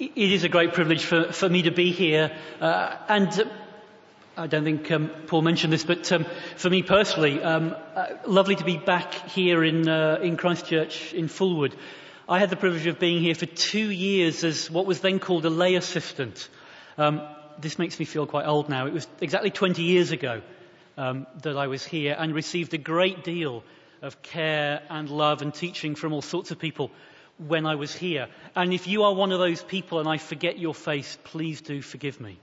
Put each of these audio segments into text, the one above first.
it is a great privilege for, for me to be here. Uh, and uh, I don't think um, Paul mentioned this, but um, for me personally, um, uh, lovely to be back here in, uh, in Christchurch in Fulwood. I had the privilege of being here for two years as what was then called a lay assistant. Um, this makes me feel quite old now. It was exactly 20 years ago um, that I was here and received a great deal of care and love and teaching from all sorts of people when I was here. And if you are one of those people and I forget your face, please do forgive me.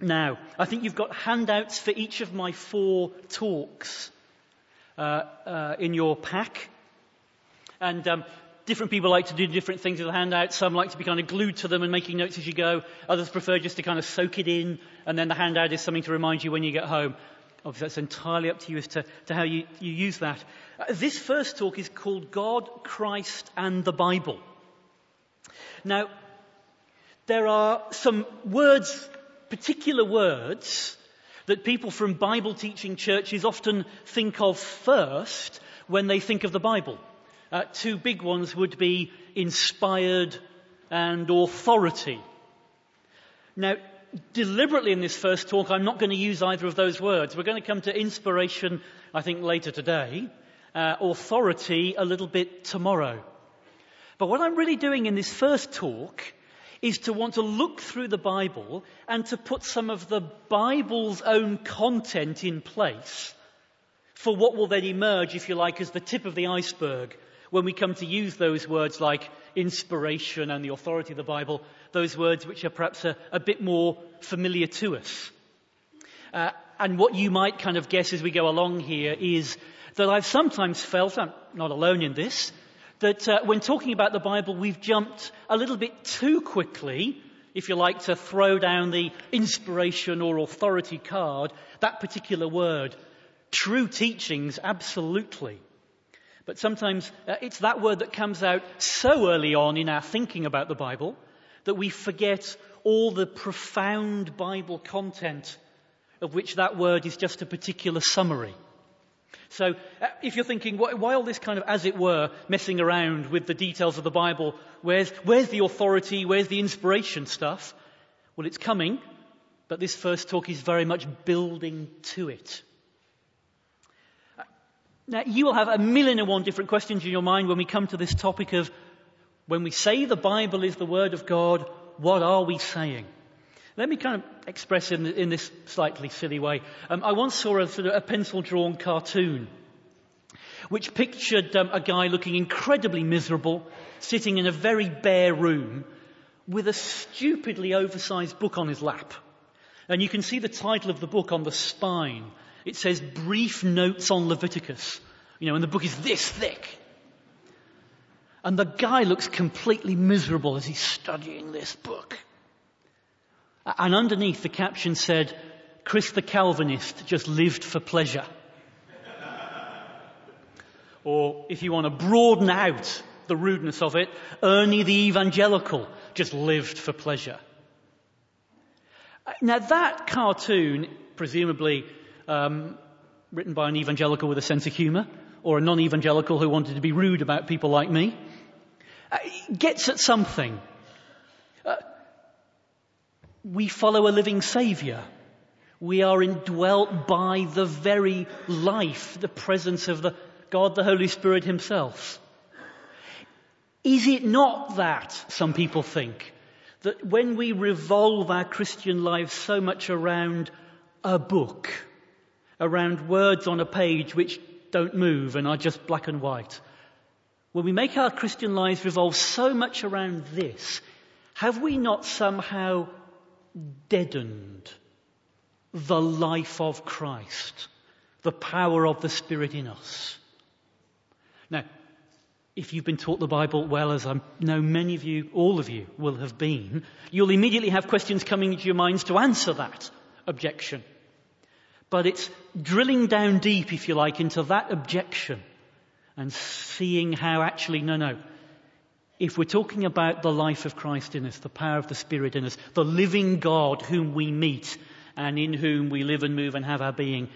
Now, I think you've got handouts for each of my four talks uh, uh, in your pack. And um, different people like to do different things with the handouts. Some like to be kind of glued to them and making notes as you go. Others prefer just to kind of soak it in, and then the handout is something to remind you when you get home. Obviously, that's entirely up to you as to, to how you, you use that. Uh, this first talk is called God, Christ, and the Bible. Now, there are some words, particular words, that people from Bible teaching churches often think of first when they think of the Bible. Uh, two big ones would be inspired and authority. Now, deliberately in this first talk, I'm not going to use either of those words. We're going to come to inspiration, I think, later today, uh, authority a little bit tomorrow. But what I'm really doing in this first talk is to want to look through the Bible and to put some of the Bible's own content in place for what will then emerge, if you like, as the tip of the iceberg when we come to use those words like inspiration and the authority of the Bible, those words which are perhaps a, a bit more familiar to us. Uh, and what you might kind of guess as we go along here is that I've sometimes felt, I'm not alone in this, that uh, when talking about the Bible, we've jumped a little bit too quickly, if you like, to throw down the inspiration or authority card, that particular word. True teachings, absolutely. But sometimes uh, it's that word that comes out so early on in our thinking about the Bible that we forget all the profound Bible content of which that word is just a particular summary. So, uh, if you're thinking, why all this kind of, as it were, messing around with the details of the Bible, where's, where's the authority, where's the inspiration stuff? Well, it's coming, but this first talk is very much building to it. Now, you will have a million and one different questions in your mind when we come to this topic of when we say the Bible is the Word of God, what are we saying? Let me kind of express in, in this slightly silly way. Um, I once saw a, sort of a pencil drawn cartoon which pictured um, a guy looking incredibly miserable, sitting in a very bare room with a stupidly oversized book on his lap. And you can see the title of the book on the spine. It says brief notes on Leviticus. You know, and the book is this thick. And the guy looks completely miserable as he's studying this book. And underneath the caption said, Chris the Calvinist just lived for pleasure. or if you want to broaden out the rudeness of it, Ernie the Evangelical just lived for pleasure. Now that cartoon, presumably um, written by an evangelical with a sense of humour, or a non-evangelical who wanted to be rude about people like me, uh, gets at something. Uh, we follow a living Saviour. We are indwelt by the very life, the presence of the God, the Holy Spirit Himself. Is it not that, some people think, that when we revolve our Christian lives so much around a book, around words on a page which don't move and are just black and white. When we make our Christian lives revolve so much around this, have we not somehow deadened the life of Christ, the power of the Spirit in us? Now, if you've been taught the Bible well, as I know many of you, all of you will have been, you'll immediately have questions coming into your minds to answer that objection. But it's drilling down deep, if you like, into that objection and seeing how actually, no, no. If we're talking about the life of Christ in us, the power of the Spirit in us, the living God whom we meet and in whom we live and move and have our being,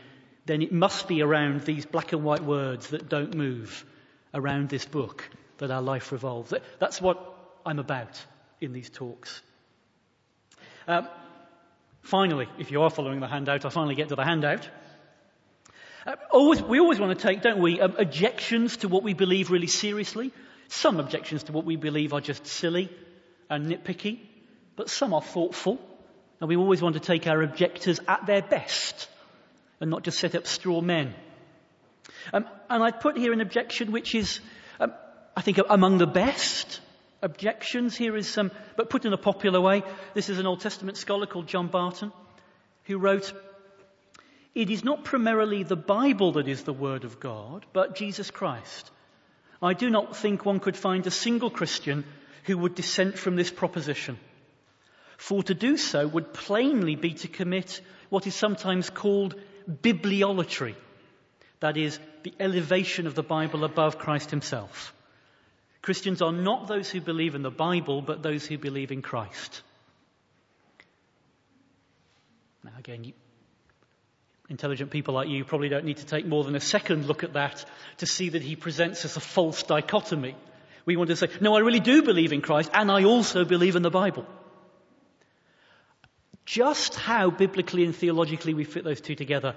then it must be around these black and white words that don't move, around this book, that our life revolves. That's what I'm about in these talks. Um, finally, if you are following the handout, I finally get to the handout. Uh, always, we always want to take, don't we, um, objections to what we believe really seriously. Some objections to what we believe are just silly and nitpicky, but some are thoughtful, and we always want to take our objectors at their best and not just set up straw men. Um, and I put here an objection which is, um, I think, among the best objections. Here is some, but put in a popular way. This is an Old Testament scholar called John Barton, who wrote, It is not primarily the Bible that is the Word of God, but Jesus Christ. I do not think one could find a single Christian who would dissent from this proposition. For to do so would plainly be to commit what is sometimes called bibliolatry. That is, the elevation of the Bible above Christ himself. Christians are not those who believe in the Bible, but those who believe in Christ. Now again, you, intelligent people like you probably don't need to take more than a second look at that to see that he presents us a false dichotomy. We want to say, no, I really do believe in Christ and I also believe in the Bible. Just how biblically and theologically we fit those two together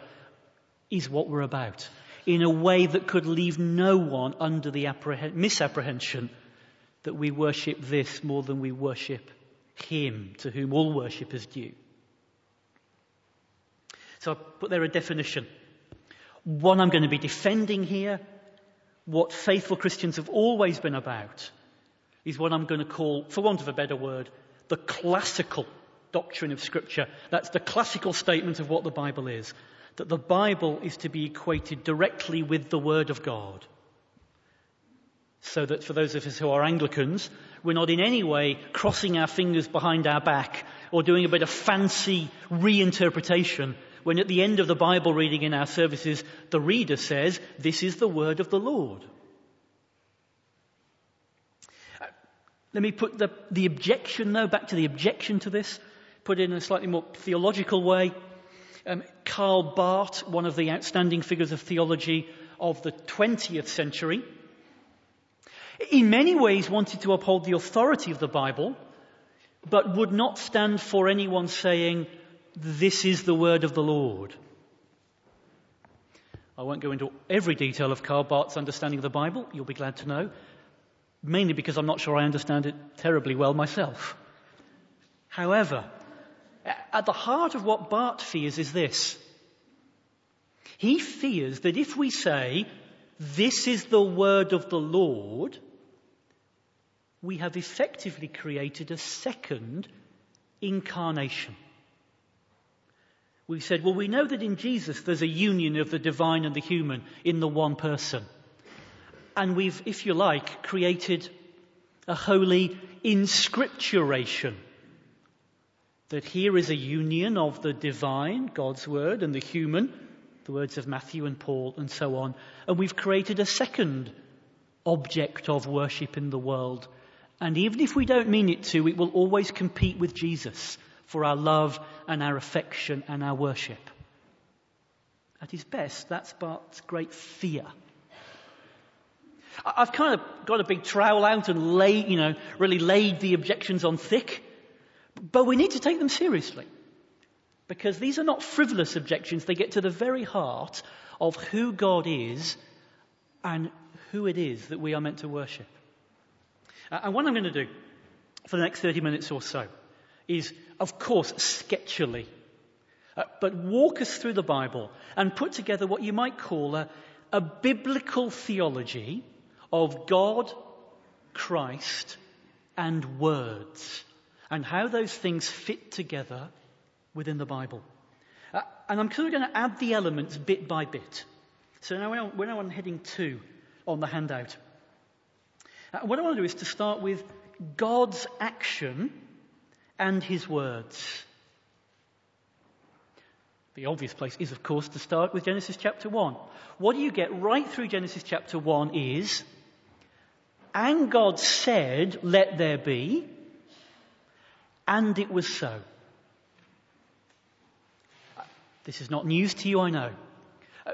is what we're about in a way that could leave no one under the misapprehension that we worship this more than we worship Him to whom all worship is due. So I put there a definition. One I'm going to be defending here, what faithful Christians have always been about, is what I'm going to call, for want of a better word, the classical doctrine of Scripture. That's the classical statement of what the Bible is that the Bible is to be equated directly with the Word of God. So that for those of us who are Anglicans, we're not in any way crossing our fingers behind our back or doing a bit of fancy reinterpretation when at the end of the Bible reading in our services, the reader says, this is the word of the Lord. Let me put the, the objection though, back to the objection to this, put it in a slightly more theological way. Um, Karl Barth, one of the outstanding figures of theology of the 20th century, in many ways wanted to uphold the authority of the Bible, but would not stand for anyone saying, this is the word of the Lord. I won't go into every detail of Karl Barth's understanding of the Bible, you'll be glad to know, mainly because I'm not sure I understand it terribly well myself. However, at the heart of what Barth fears is this. He fears that if we say, this is the word of the Lord, we have effectively created a second incarnation. We've said, well, we know that in Jesus there's a union of the divine and the human in the one person. And we've, if you like, created a holy inscripturation that here is a union of the divine, God's word, and the human, the words of Matthew and Paul and so on. And we've created a second object of worship in the world. And even if we don't mean it to, it will always compete with Jesus for our love and our affection and our worship. At his best, that's Barth's great fear. I've kind of got a big trowel out and laid, you know, really laid the objections on thick. But we need to take them seriously. Because these are not frivolous objections. They get to the very heart of who God is and who it is that we are meant to worship. Uh, and what I'm going to do for the next 30 minutes or so is, of course, sketchily, uh, but walk us through the Bible and put together what you might call a, a biblical theology of God, Christ, and words and how those things fit together within the Bible. Uh, and I'm clearly going to add the elements bit by bit. So now we're now on heading two on the handout. Uh, what I want to do is to start with God's action and his words. The obvious place is, of course, to start with Genesis chapter 1. What do you get right through Genesis chapter 1 is, and God said, let there be, and it was so. This is not news to you, I know. Uh,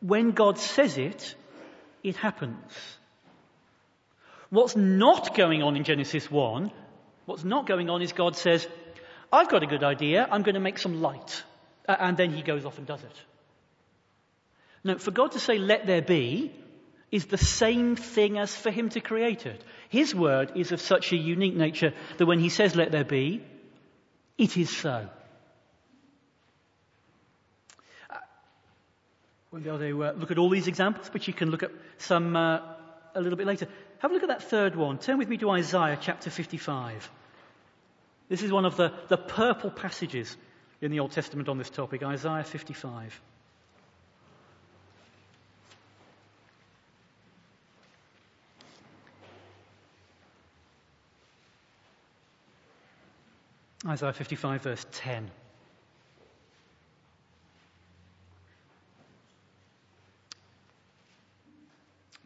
when God says it, it happens. What's not going on in Genesis 1 What's not going on is God says, I've got a good idea, I'm going to make some light. And then he goes off and does it. No, for God to say, let there be, is the same thing as for him to create it. His word is of such a unique nature that when he says, let there be, it is so. Won't be able to uh, look at all these examples, but you can look at some uh, a little bit later. Have a look at that third one. Turn with me to Isaiah chapter 55. This is one of the, the purple passages in the Old Testament on this topic, Isaiah 55. Isaiah 55, verse 10.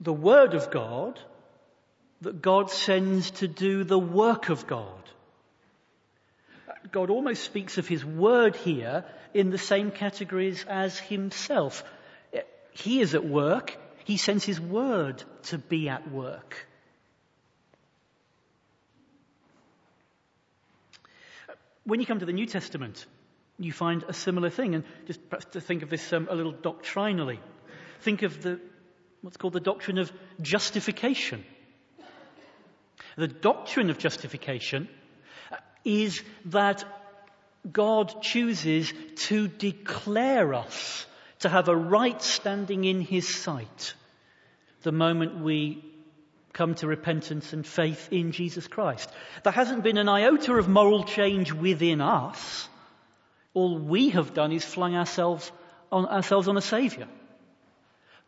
the Word of God that God sends to do the work of God. God almost speaks of His Word here in the same categories as Himself. He is at work. He sends His Word to be at work. When you come to the New Testament, you find a similar thing. And just perhaps to think of this um, a little doctrinally, think of the, what's called the doctrine of justification. The doctrine of justification is that God chooses to declare us to have a right standing in His sight the moment we come to repentance and faith in Jesus Christ. There hasn't been an iota of moral change within us. All we have done is flung ourselves on, ourselves on a Saviour.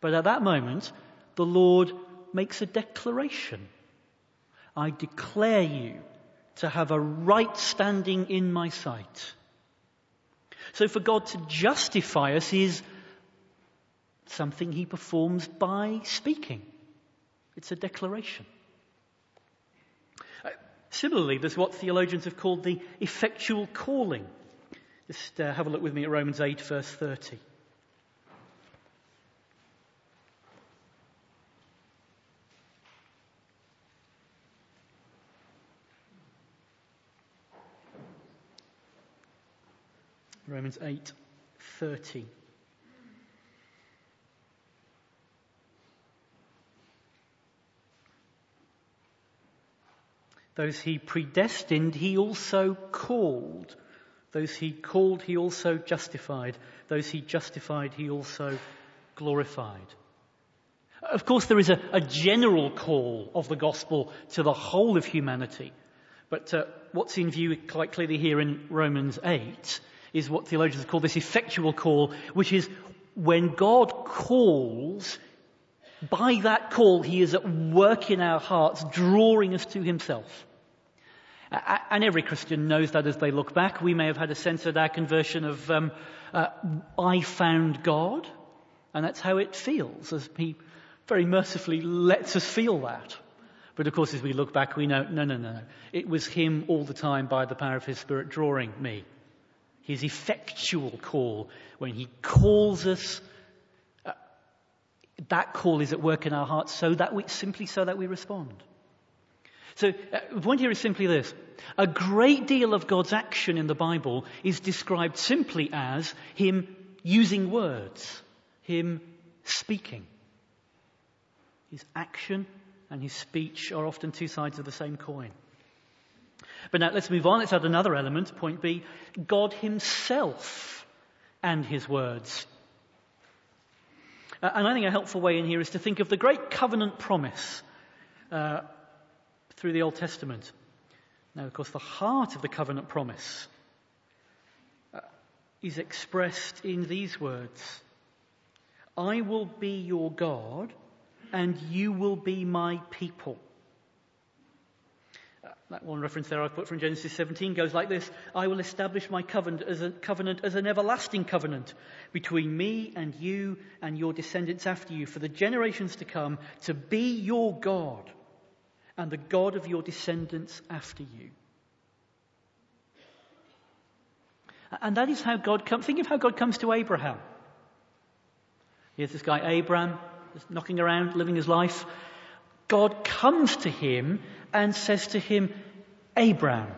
But at that moment, the Lord makes a declaration. I declare you to have a right standing in my sight. So for God to justify us is something he performs by speaking. It's a declaration. Uh, similarly, there's what theologians have called the effectual calling. Just uh, have a look with me at Romans 8, verse 30. Romans 8:30. Those he predestined, he also called. Those he called, he also justified. Those he justified, he also glorified. Of course, there is a, a general call of the gospel to the whole of humanity. But uh, what's in view quite clearly here in Romans 8 is what theologians call this effectual call, which is when God calls, by that call, He is at work in our hearts, drawing us to Himself. And every Christian knows that as they look back. We may have had a sense at our conversion of, um, uh, I found God. And that's how it feels, as He very mercifully lets us feel that. But of course, as we look back, we know, no, no, no, no. It was Him all the time by the power of His Spirit drawing me. His effectual call, when He calls us that call is at work in our hearts so that we, simply so that we respond. So uh, the point here is simply this. A great deal of God's action in the Bible is described simply as Him using words, Him speaking. His action and His speech are often two sides of the same coin. But now let's move on. Let's add another element. Point B. God Himself and His words uh, and I think a helpful way in here is to think of the great covenant promise uh, through the Old Testament. Now, of course, the heart of the covenant promise uh, is expressed in these words I will be your God, and you will be my people. That one reference there I put from Genesis 17 goes like this I will establish my covenant as a covenant as an everlasting covenant between me and you and your descendants after you for the generations to come to be your God and the God of your descendants after you. And that is how God comes. Think of how God comes to Abraham. Here's this guy, Abraham, knocking around, living his life. God comes to him and says to him, Abraham,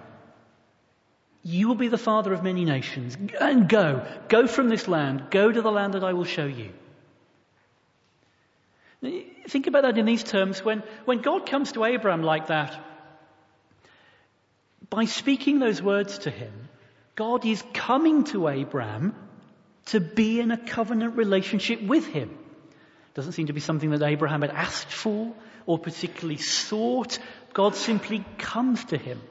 you will be the father of many nations. And go. Go from this land. Go to the land that I will show you. Think about that in these terms. When, when God comes to Abraham like that, by speaking those words to him, God is coming to Abraham to be in a covenant relationship with him. Doesn't seem to be something that Abraham had asked for or particularly sought. God simply comes to him.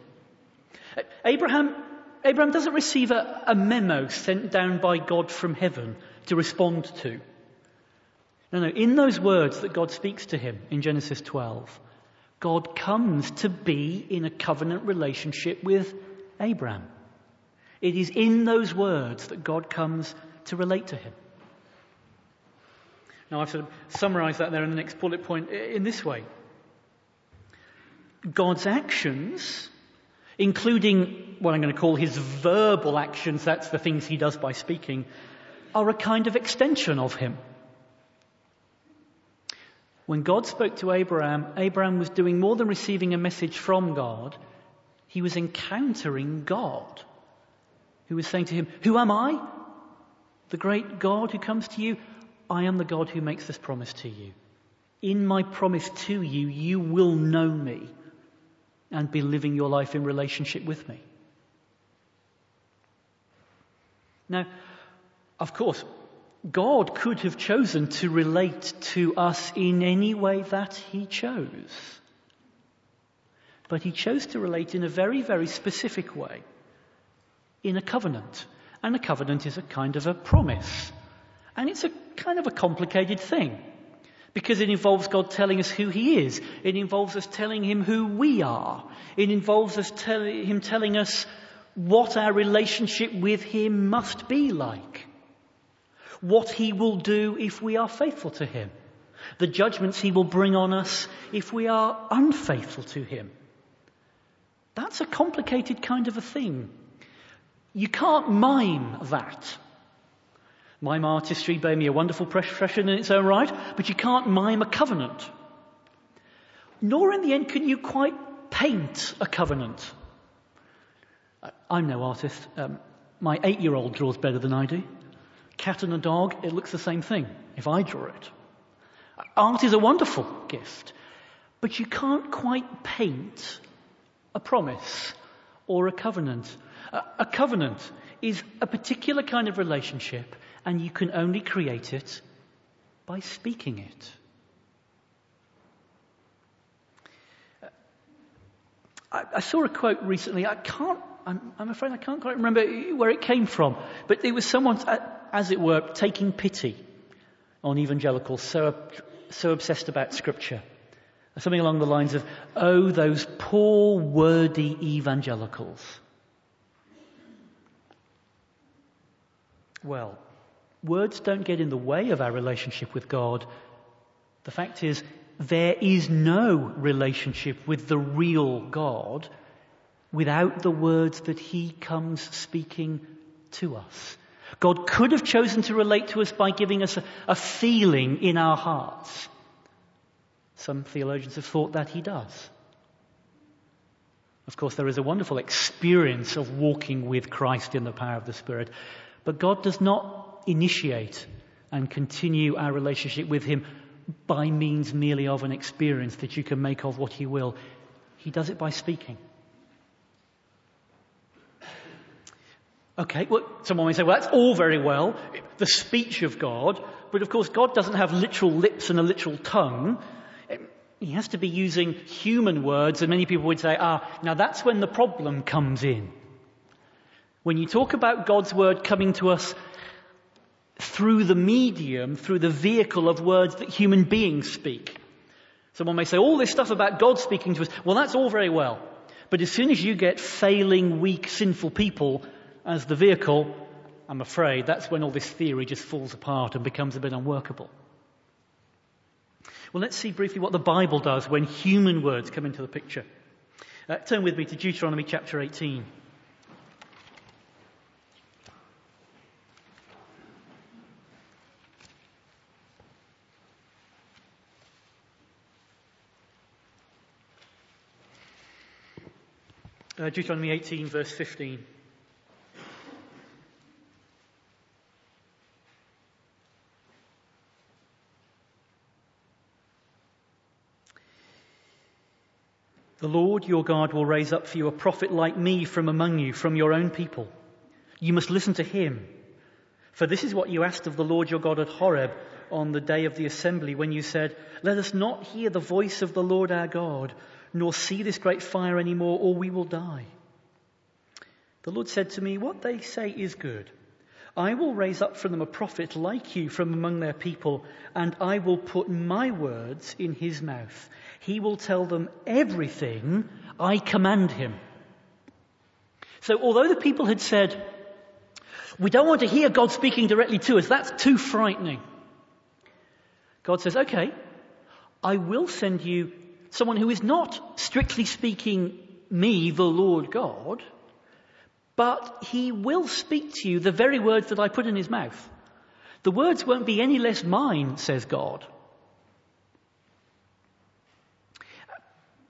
Abraham, Abraham doesn't receive a, a memo sent down by God from heaven to respond to. No, no, in those words that God speaks to him in Genesis 12, God comes to be in a covenant relationship with Abraham. It is in those words that God comes to relate to him. Now, I've sort of summarized that there in the next bullet point in this way God's actions, including what I'm going to call his verbal actions, that's the things he does by speaking, are a kind of extension of him. When God spoke to Abraham, Abraham was doing more than receiving a message from God, he was encountering God who was saying to him, Who am I? The great God who comes to you? I am the God who makes this promise to you. In my promise to you, you will know me and be living your life in relationship with me. Now, of course, God could have chosen to relate to us in any way that He chose. But He chose to relate in a very, very specific way in a covenant. And a covenant is a kind of a promise. And it's a kind of a complicated thing. Because it involves God telling us who He is. It involves us telling Him who we are. It involves us tell, Him telling us what our relationship with Him must be like. What He will do if we are faithful to Him. The judgments He will bring on us if we are unfaithful to Him. That's a complicated kind of a thing. You can't mime that. Mime artistry may be a wonderful profession in its own right, but you can't mime a covenant. Nor in the end can you quite paint a covenant. I'm no artist. Um, my eight year old draws better than I do. Cat and a dog, it looks the same thing if I draw it. Art is a wonderful gift, but you can't quite paint a promise or a covenant. A covenant is a particular kind of relationship, and you can only create it by speaking it. I, I saw a quote recently. I can't, I'm, I'm, afraid I can't quite remember where it came from, but it was someone, as it were, taking pity on evangelicals so, so obsessed about Scripture. Something along the lines of, oh, those poor, wordy evangelicals. Well, words don't get in the way of our relationship with God. The fact is, there is no relationship with the real God without the words that He comes speaking to us. God could have chosen to relate to us by giving us a, a feeling in our hearts. Some theologians have thought that He does. Of course, there is a wonderful experience of walking with Christ in the power of the Spirit. But God does not initiate and continue our relationship with Him by means merely of an experience that you can make of what He will. He does it by speaking. Okay, well, someone may say, well, that's all very well, the speech of God, but of course God doesn't have literal lips and a literal tongue. He has to be using human words, and many people would say, ah, now that's when the problem comes in. When you talk about God's word coming to us through the medium, through the vehicle of words that human beings speak. Someone may say all this stuff about God speaking to us, well that's all very well. But as soon as you get failing, weak, sinful people as the vehicle, I'm afraid that's when all this theory just falls apart and becomes a bit unworkable. Well, let's see briefly what the Bible does when human words come into the picture. Uh, turn with me to Deuteronomy chapter 18. Uh, Deuteronomy 18, verse 15. The Lord your God will raise up for you a prophet like me from among you, from your own people. You must listen to him. For this is what you asked of the Lord your God at Horeb on the day of the assembly when you said, Let us not hear the voice of the Lord our God, nor see this great fire anymore, or we will die. The Lord said to me, What they say is good. I will raise up for them a prophet like you from among their people, and I will put my words in his mouth. He will tell them everything I command him. So although the people had said, we don't want to hear God speaking directly to us, that's too frightening. God says, okay, I will send you someone who is not strictly speaking me, the Lord God, but he will speak to you the very words that I put in his mouth. The words won't be any less mine, says God.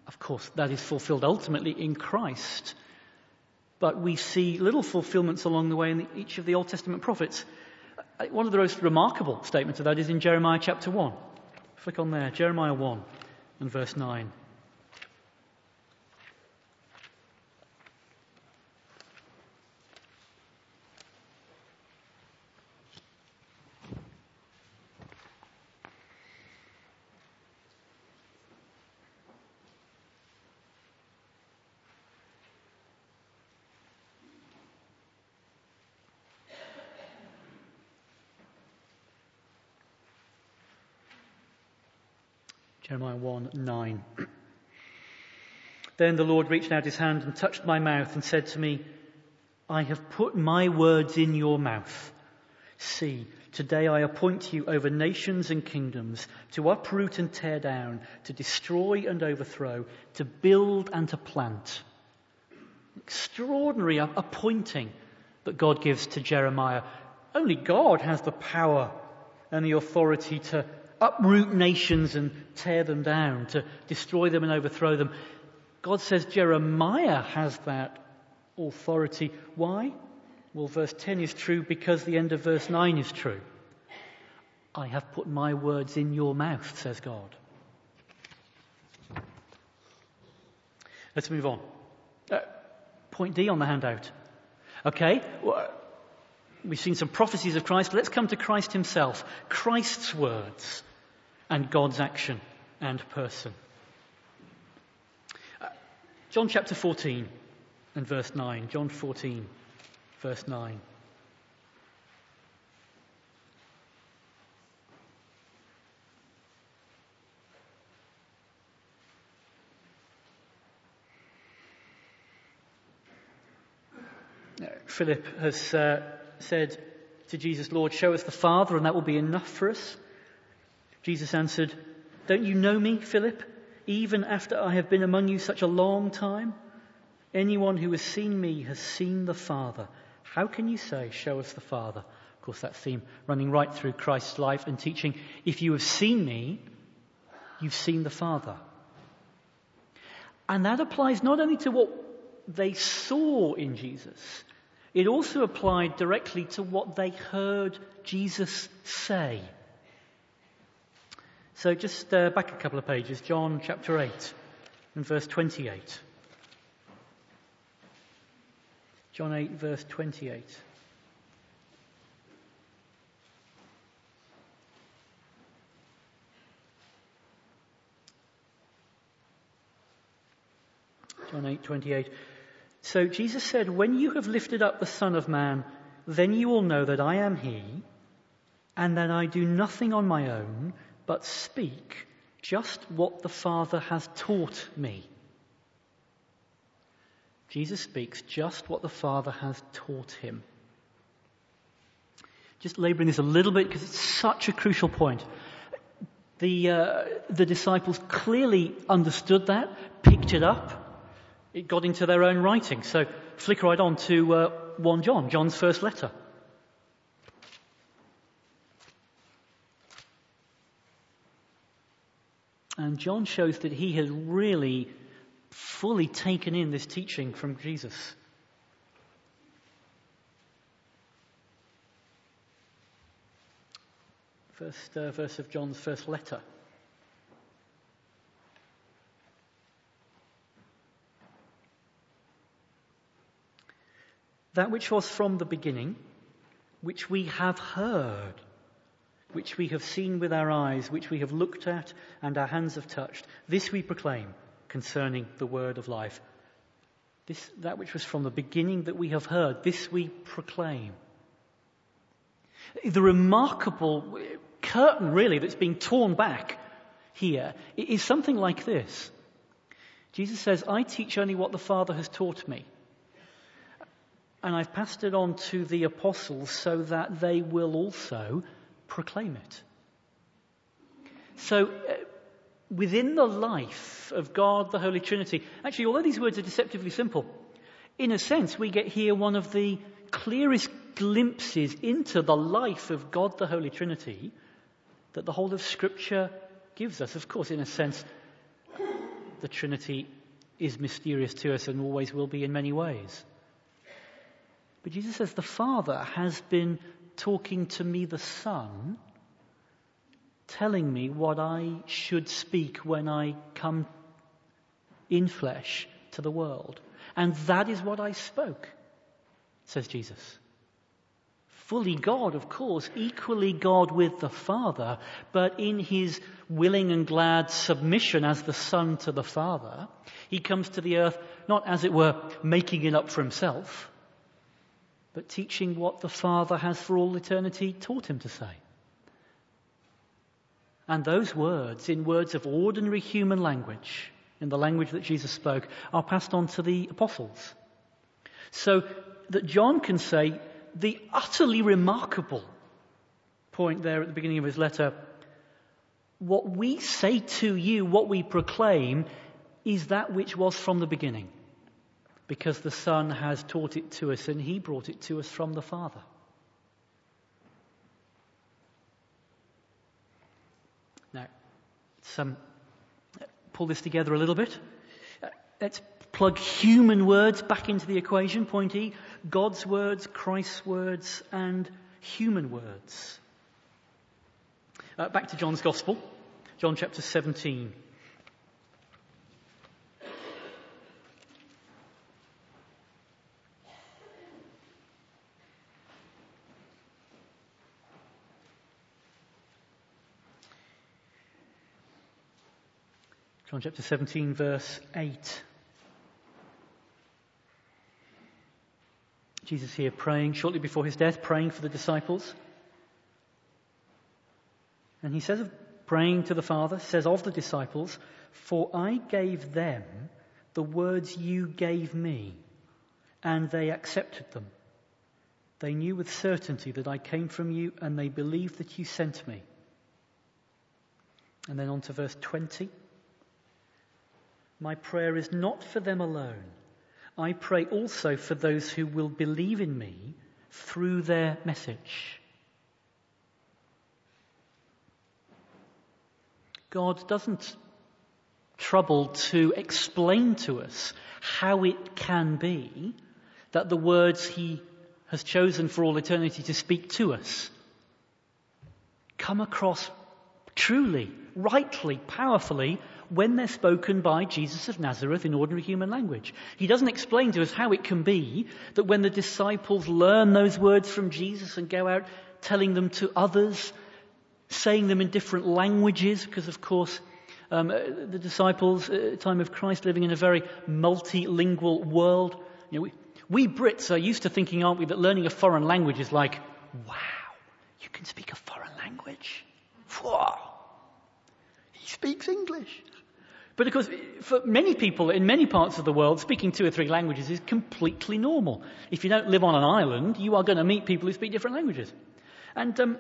Of course, that is fulfilled ultimately in Christ. But we see little fulfillments along the way in each of the Old Testament prophets. Uh, one of the most remarkable statements of that is in Jeremiah chapter 1. Flick on there, Jeremiah 1 and verse 9. Jeremiah 1 9. then the Lord reached out his hand and touched my mouth and said to me, I have put my words in your mouth. See, today I appoint you over nations and kingdoms to uproot and tear down, to destroy and overthrow, to build and to plant. Extraordinary appointing that God gives to Jeremiah. Only God has the power and the authority to uproot nations and tear them down, to destroy them and overthrow them. God says Jeremiah has that authority. Why? Well, verse 10 is true because the end of verse 9 is true. I have put my words in your mouth, says God. Let's move on. Uh, point D on the handout. Okay, we've seen some prophecies of Christ. Let's come to Christ himself. Christ's words and God's action and person. John chapter 14 and verse 9. John 14, verse 9. Uh, Philip has uh, said to Jesus, Lord, show us the Father, and that will be enough for us. Jesus answered, Don't you know me, Philip, even after I have been among you such a long time? Anyone who has seen me has seen the Father. How can you say, Show us the Father? Of course, that theme running right through Christ's life and teaching. If you have seen me, you've seen the Father. And that applies not only to what they saw in Jesus, it also applied directly to what they heard Jesus say. So just uh, back a couple of pages, John chapter 8 and verse 28. John 8, verse 28. John 8, 28. So Jesus said, When you have lifted up the Son of Man, then you will know that I am He, and that I do nothing on my own but speak just what the Father has taught me. Jesus speaks just what the Father has taught him. Just laboring this a little bit because it's such a crucial point. The, uh, the disciples clearly understood that, picked it up, it got into their own writing. So flick right on to uh, 1 John, John's first letter. And John shows that he has really fully taken in this teaching from Jesus. First uh, verse of John's first letter. That which was from the beginning, which we have heard, which we have seen with our eyes, which we have looked at and our hands have touched, this we proclaim concerning the word of life. This, that which was from the beginning that we have heard, this we proclaim. The remarkable curtain, really, that's being torn back here is something like this. Jesus says, I teach only what the Father has taught me and I've passed it on to the apostles so that they will also proclaim it. So, uh, within the life of God, the Holy Trinity, actually, although these words are deceptively simple, in a sense, we get here one of the clearest glimpses into the life of God, the Holy Trinity, that the whole of Scripture gives us. Of course, in a sense, the Trinity is mysterious to us and always will be in many ways. But Jesus says, The Father has been talking to me, the Son, telling me what I should speak when I come in flesh to the world. And that is what I spoke, says Jesus. Fully God, of course, equally God with the Father, but in his willing and glad submission as the Son to the Father, he comes to the earth not as it were making it up for himself, but teaching what the Father has for all eternity taught him to say. And those words, in words of ordinary human language, in the language that Jesus spoke, are passed on to the apostles. So that John can say the utterly remarkable point there at the beginning of his letter what we say to you, what we proclaim, is that which was from the beginning because the Son has taught it to us and He brought it to us from the Father. Now, let's pull this together a little bit. Uh, let's plug human words back into the equation, point E. God's words, Christ's words, and human words. Uh, back to John's Gospel, John chapter 17. John chapter 17, verse 8. Jesus here praying shortly before his death, praying for the disciples. And he says of praying to the Father, says of the disciples, For I gave them the words you gave me, and they accepted them. They knew with certainty that I came from you, and they believed that you sent me. And then on to verse 20. My prayer is not for them alone. I pray also for those who will believe in me through their message. God doesn't trouble to explain to us how it can be that the words he has chosen for all eternity to speak to us come across truly, rightly, powerfully when they're spoken by Jesus of Nazareth in ordinary human language. He doesn't explain to us how it can be that when the disciples learn those words from Jesus and go out telling them to others, saying them in different languages, because of course um, uh, the disciples uh, time of Christ living in a very multilingual world. You know, we, we Brits are used to thinking, aren't we, that learning a foreign language is like, wow, you can speak a foreign language. Whoa, he speaks English. But of course, for many people in many parts of the world, speaking two or three languages is completely normal. If you don't live on an island, you are going to meet people who speak different languages. And um,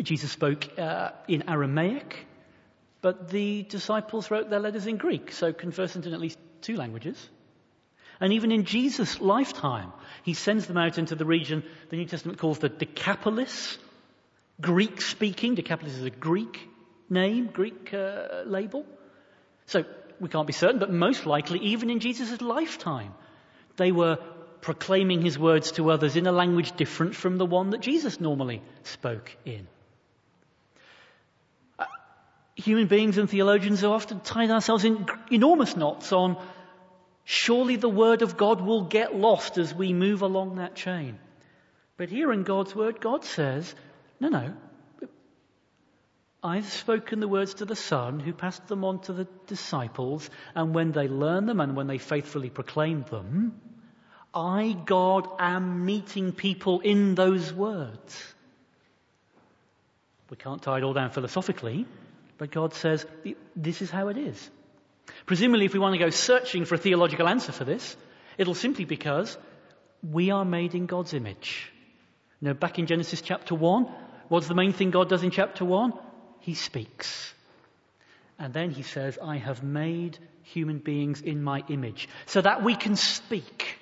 Jesus spoke uh, in Aramaic, but the disciples wrote their letters in Greek, so conversant in at least two languages. And even in Jesus' lifetime, he sends them out into the region the New Testament calls the Decapolis, Greek speaking. Decapolis is a Greek name, Greek uh, label. So we can't be certain, but most likely, even in Jesus' lifetime, they were proclaiming his words to others in a language different from the one that Jesus normally spoke in. Uh, human beings and theologians have often tied ourselves in enormous knots on Surely the word of God will get lost as we move along that chain. But here in God's word, God says, no, no. I've spoken the words to the Son who passed them on to the disciples, and when they learn them and when they faithfully proclaim them, I, God, am meeting people in those words. We can't tie it all down philosophically, but God says, this is how it is. Presumably, if we want to go searching for a theological answer for this, it'll simply because we are made in God's image. You know, back in Genesis chapter 1, what's the main thing God does in chapter 1? He speaks. And then he says, I have made human beings in my image so that we can speak.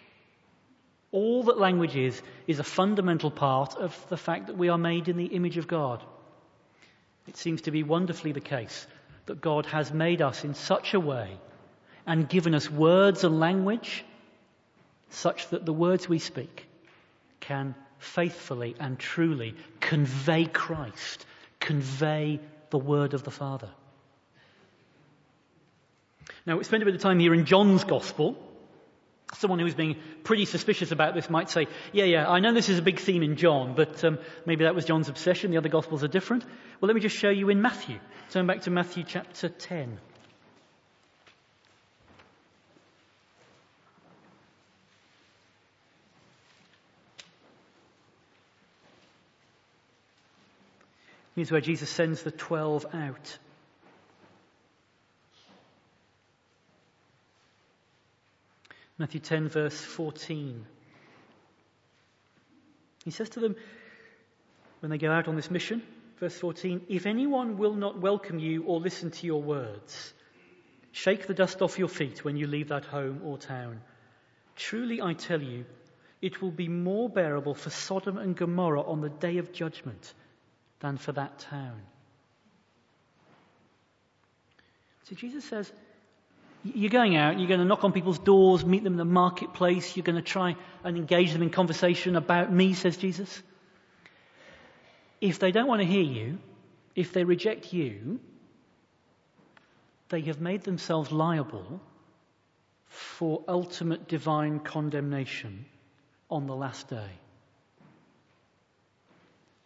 All that language is, is a fundamental part of the fact that we are made in the image of God. It seems to be wonderfully the case that God has made us in such a way and given us words and language such that the words we speak can faithfully and truly convey Christ, convey the word of the Father. Now, we spend a bit of time here in John's Gospel. Someone who's being pretty suspicious about this might say, yeah, yeah, I know this is a big theme in John, but um, maybe that was John's obsession. The other Gospels are different. Well, let me just show you in Matthew. Turn back to Matthew chapter 10. Here's where Jesus sends the twelve out. Matthew 10, verse 14. He says to them, when they go out on this mission, verse 14, if anyone will not welcome you or listen to your words, shake the dust off your feet when you leave that home or town. Truly I tell you, it will be more bearable for Sodom and Gomorrah on the day of judgment than for that town. So Jesus says, you're going out, you're going to knock on people's doors, meet them in the marketplace, you're going to try and engage them in conversation about me, says Jesus. If they don't want to hear you, if they reject you, they have made themselves liable for ultimate divine condemnation on the last day.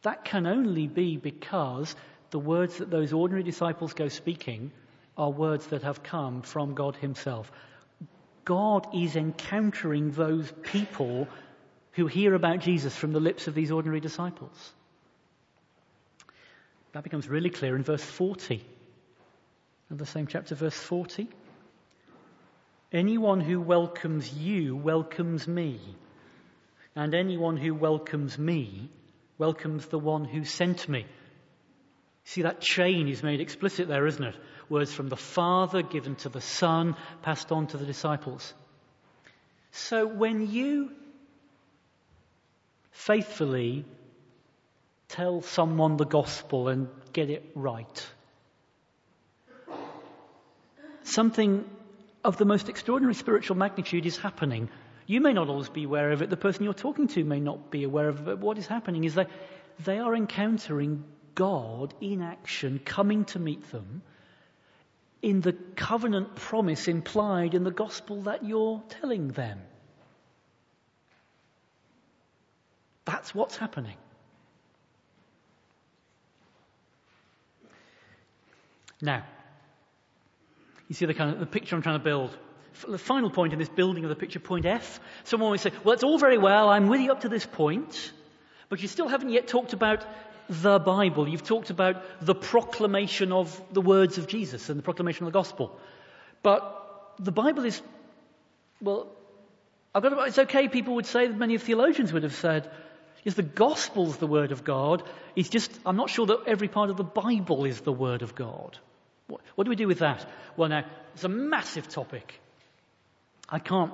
That can only be because the words that those ordinary disciples go speaking are words that have come from God Himself. God is encountering those people who hear about Jesus from the lips of these ordinary disciples. That becomes really clear in verse 40 of the same chapter, verse 40. Anyone who welcomes you welcomes me, and anyone who welcomes me welcomes the one who sent me. See, that chain is made explicit there, isn't it? Words from the Father given to the Son, passed on to the disciples. So when you faithfully tell someone the gospel and get it right, something of the most extraordinary spiritual magnitude is happening you may not always be aware of it. The person you're talking to may not be aware of it. But what is happening is that they are encountering God in action, coming to meet them in the covenant promise implied in the gospel that you're telling them. That's what's happening. Now, you see the kind of the picture I'm trying to build the final point in this building of the picture, point F, someone always say, well, it's all very well, I'm with you up to this point, but you still haven't yet talked about the Bible. You've talked about the proclamation of the words of Jesus and the proclamation of the gospel. But the Bible is, well, I've got to, it's okay, people would say, many of theologians would have said, is the gospel's the word of God. It's just, I'm not sure that every part of the Bible is the word of God. What, what do we do with that? Well, now, it's a massive topic. I can't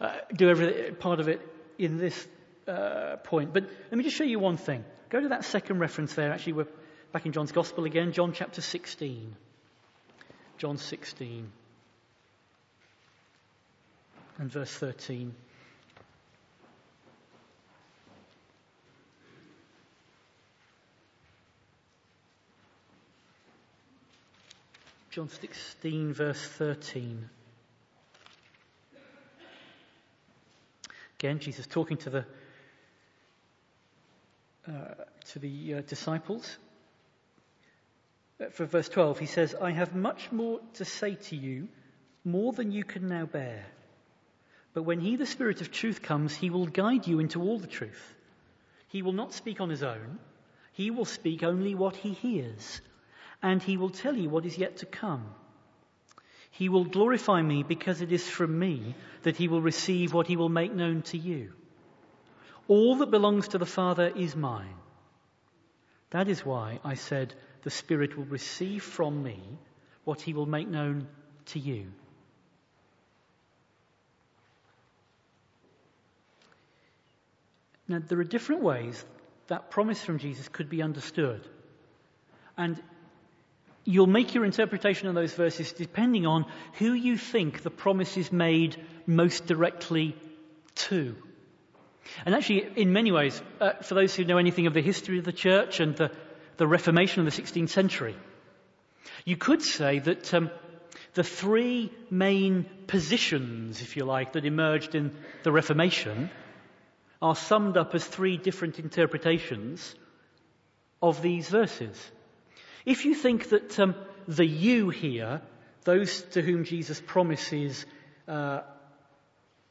uh, do every part of it in this uh, point, but let me just show you one thing. Go to that second reference there. Actually, we're back in John's Gospel again, John chapter 16. John 16 and verse 13. John 16, verse 13. Again, Jesus talking to the uh, to the uh, disciples. Uh, for verse 12, he says, "I have much more to say to you, more than you can now bear. But when he, the Spirit of truth, comes, he will guide you into all the truth. He will not speak on his own; he will speak only what he hears." and he will tell you what is yet to come. He will glorify me because it is from me that he will receive what he will make known to you. All that belongs to the Father is mine. That is why I said the Spirit will receive from me what he will make known to you. Now, there are different ways that promise from Jesus could be understood. And you'll make your interpretation of those verses depending on who you think the promise is made most directly to. And actually, in many ways, uh, for those who know anything of the history of the church and the, the Reformation of the 16th century, you could say that um, the three main positions, if you like, that emerged in the Reformation are summed up as three different interpretations of these verses. If you think that um, the you here, those to whom Jesus promises uh,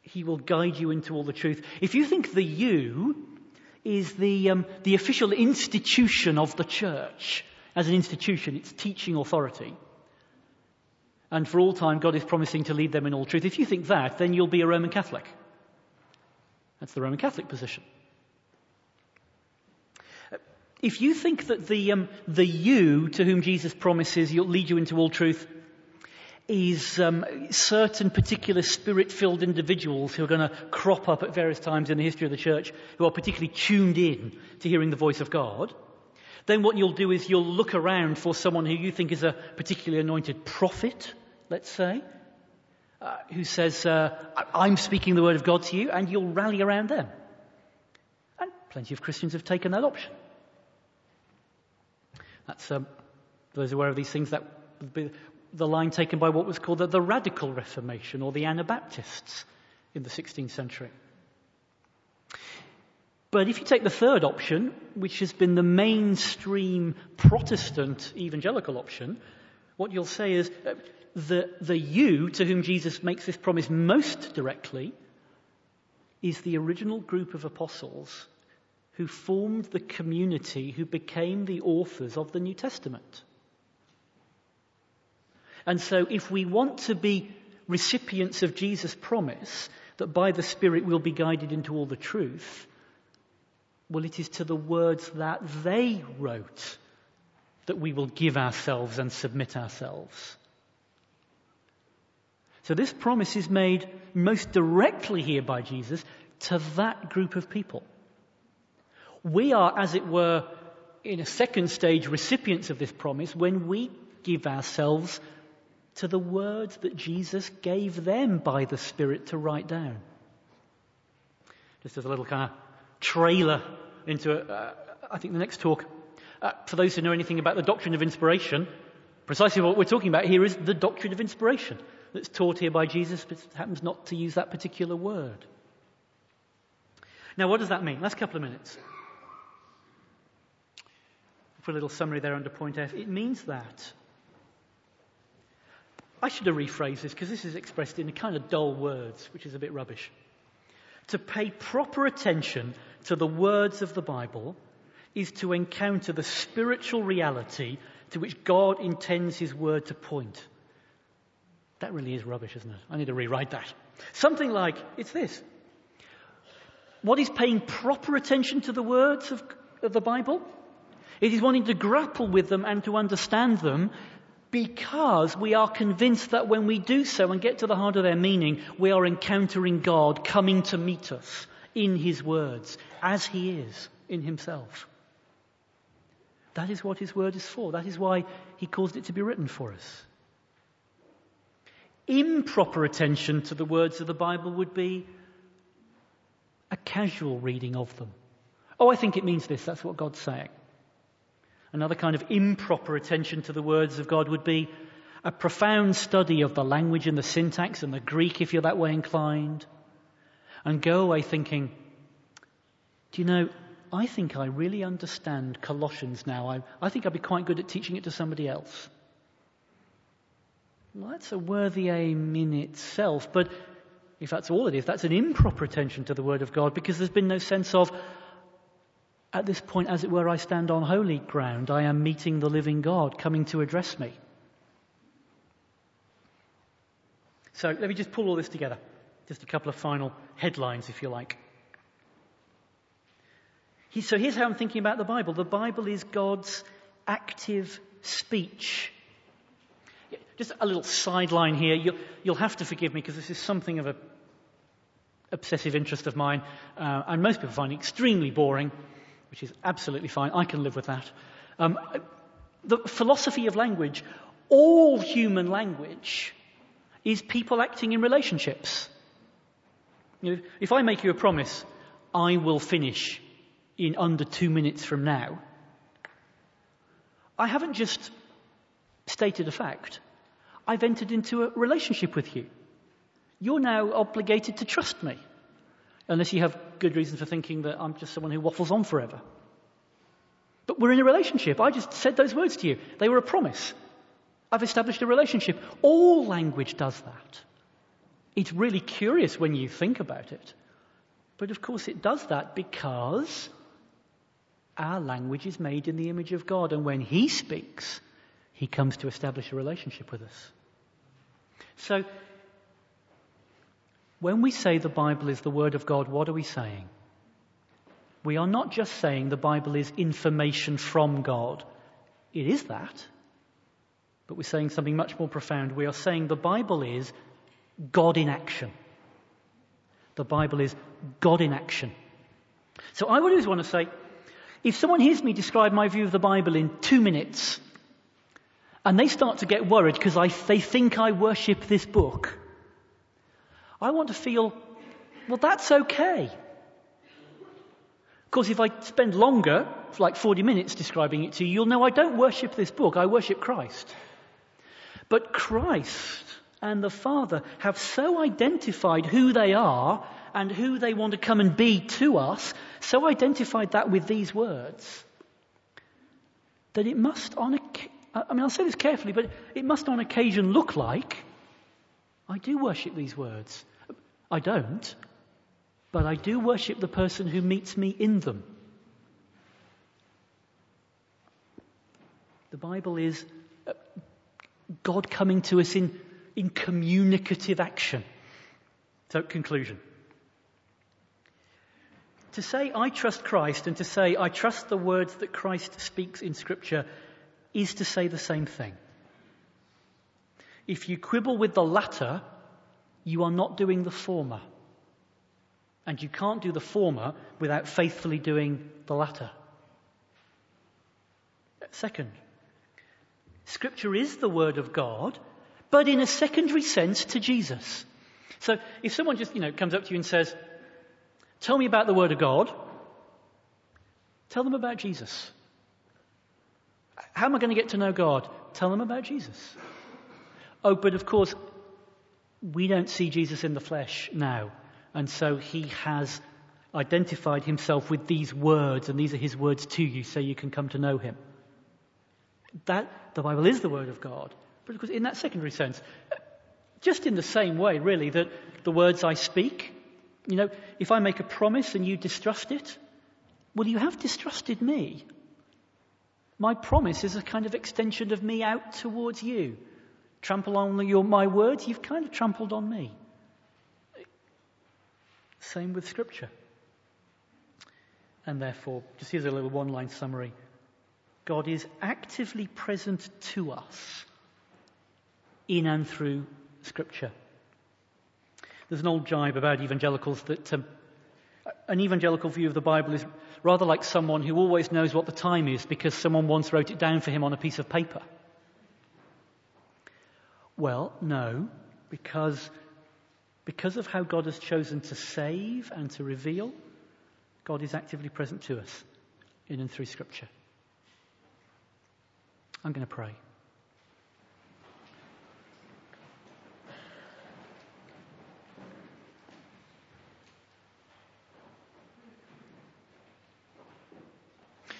he will guide you into all the truth, if you think the you is the, um, the official institution of the church, as an institution, its teaching authority, and for all time God is promising to lead them in all truth, if you think that, then you'll be a Roman Catholic. That's the Roman Catholic position. If you think that the, um, the you to whom Jesus promises he'll lead you into all truth is um, certain particular spirit filled individuals who are going to crop up at various times in the history of the church who are particularly tuned in to hearing the voice of God, then what you'll do is you'll look around for someone who you think is a particularly anointed prophet, let's say, uh, who says, uh, I'm speaking the word of God to you, and you'll rally around them. And plenty of Christians have taken that option. That's, um, those aware of these things, that would be the line taken by what was called the, the Radical Reformation or the Anabaptists in the 16th century. But if you take the third option, which has been the mainstream Protestant evangelical option, what you'll say is uh, the, the you to whom Jesus makes this promise most directly is the original group of apostles who formed the community who became the authors of the New Testament. And so, if we want to be recipients of Jesus' promise that by the Spirit we'll be guided into all the truth, well, it is to the words that they wrote that we will give ourselves and submit ourselves. So, this promise is made most directly here by Jesus to that group of people. We are, as it were, in a second stage recipients of this promise when we give ourselves to the words that Jesus gave them by the Spirit to write down. Just as a little kind of trailer into, uh, I think, the next talk. Uh, for those who know anything about the doctrine of inspiration, precisely what we're talking about here is the doctrine of inspiration that's taught here by Jesus, but happens not to use that particular word. Now, what does that mean? Last couple of minutes for a little summary there under point F. It means that. I should have rephrased this because this is expressed in kind of dull words, which is a bit rubbish. To pay proper attention to the words of the Bible is to encounter the spiritual reality to which God intends His word to point. That really is rubbish, isn't it? I need to rewrite that. Something like, it's this. What is paying proper attention to the words of, of the Bible? It is wanting to grapple with them and to understand them because we are convinced that when we do so and get to the heart of their meaning, we are encountering God coming to meet us in His words, as He is in Himself. That is what His Word is for. That is why He caused it to be written for us. Improper attention to the words of the Bible would be a casual reading of them. Oh, I think it means this. That's what God's saying. Another kind of improper attention to the words of God would be a profound study of the language and the syntax and the Greek if you're that way inclined. And go away thinking, do you know, I think I really understand Colossians now. I, I think I'd be quite good at teaching it to somebody else. Well, that's a worthy aim in itself, but if that's all it is, that's an improper attention to the Word of God because there's been no sense of, at this point, as it were, I stand on holy ground. I am meeting the living God coming to address me. So let me just pull all this together. Just a couple of final headlines, if you like. So here's how I'm thinking about the Bible. The Bible is God's active speech. Just a little sideline here. You'll, you'll have to forgive me because this is something of an obsessive interest of mine, uh, and most people find it extremely boring which is absolutely fine. I can live with that. Um, the philosophy of language, all human language, is people acting in relationships. You know, if I make you a promise, I will finish in under two minutes from now, I haven't just stated a fact. I've entered into a relationship with you. You're now obligated to trust me unless you have good reason for thinking that I'm just someone who waffles on forever. But we're in a relationship. I just said those words to you. They were a promise. I've established a relationship. All language does that. It's really curious when you think about it. But of course, it does that because our language is made in the image of God. And when He speaks, He comes to establish a relationship with us. So when we say the Bible is the Word of God, what are we saying? We are not just saying the Bible is information from God. It is that. But we're saying something much more profound. We are saying the Bible is God in action. The Bible is God in action. So I would always want to say, if someone hears me describe my view of the Bible in two minutes, and they start to get worried because they think I worship this book, I want to feel, well, that's okay. Of course, if I spend longer, like 40 minutes describing it to you, you'll know I don't worship this book, I worship Christ. But Christ and the Father have so identified who they are and who they want to come and be to us, so identified that with these words, that it must on, I mean, I'll say this carefully, but it must on occasion look like I do worship these words. I don't, but I do worship the person who meets me in them. The Bible is uh, God coming to us in, in communicative action. So, conclusion. To say I trust Christ and to say I trust the words that Christ speaks in Scripture is to say the same thing. If you quibble with the latter, you are not doing the former. And you can't do the former without faithfully doing the latter. Second, Scripture is the Word of God, but in a secondary sense to Jesus. So if someone just, you know, comes up to you and says, Tell me about the Word of God, tell them about Jesus. How am I going to get to know God? Tell them about Jesus. Oh, but of course, we don't see Jesus in the flesh now. And so he has identified himself with these words, and these are his words to you, so you can come to know him. That, the Bible is the Word of God. But of course, in that secondary sense, just in the same way, really, that the words I speak, you know, if I make a promise and you distrust it, well, you have distrusted me. My promise is a kind of extension of me out towards you. Trample on your, my words, you've kind of trampled on me. Same with Scripture. And therefore, just here's a little one line summary God is actively present to us in and through Scripture. There's an old jibe about evangelicals that um, an evangelical view of the Bible is rather like someone who always knows what the time is because someone once wrote it down for him on a piece of paper. Well, no, because, because of how God has chosen to save and to reveal, God is actively present to us in and through Scripture. I'm going to pray.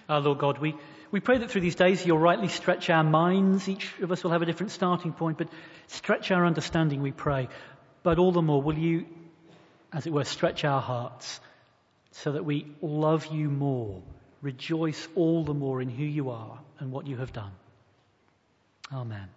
Our Lord God, we, we pray that through these days you'll rightly stretch our minds. Each of us will have a different starting point, but stretch our understanding, we pray. But all the more, will you, as it were, stretch our hearts so that we love you more, rejoice all the more in who you are and what you have done. Amen.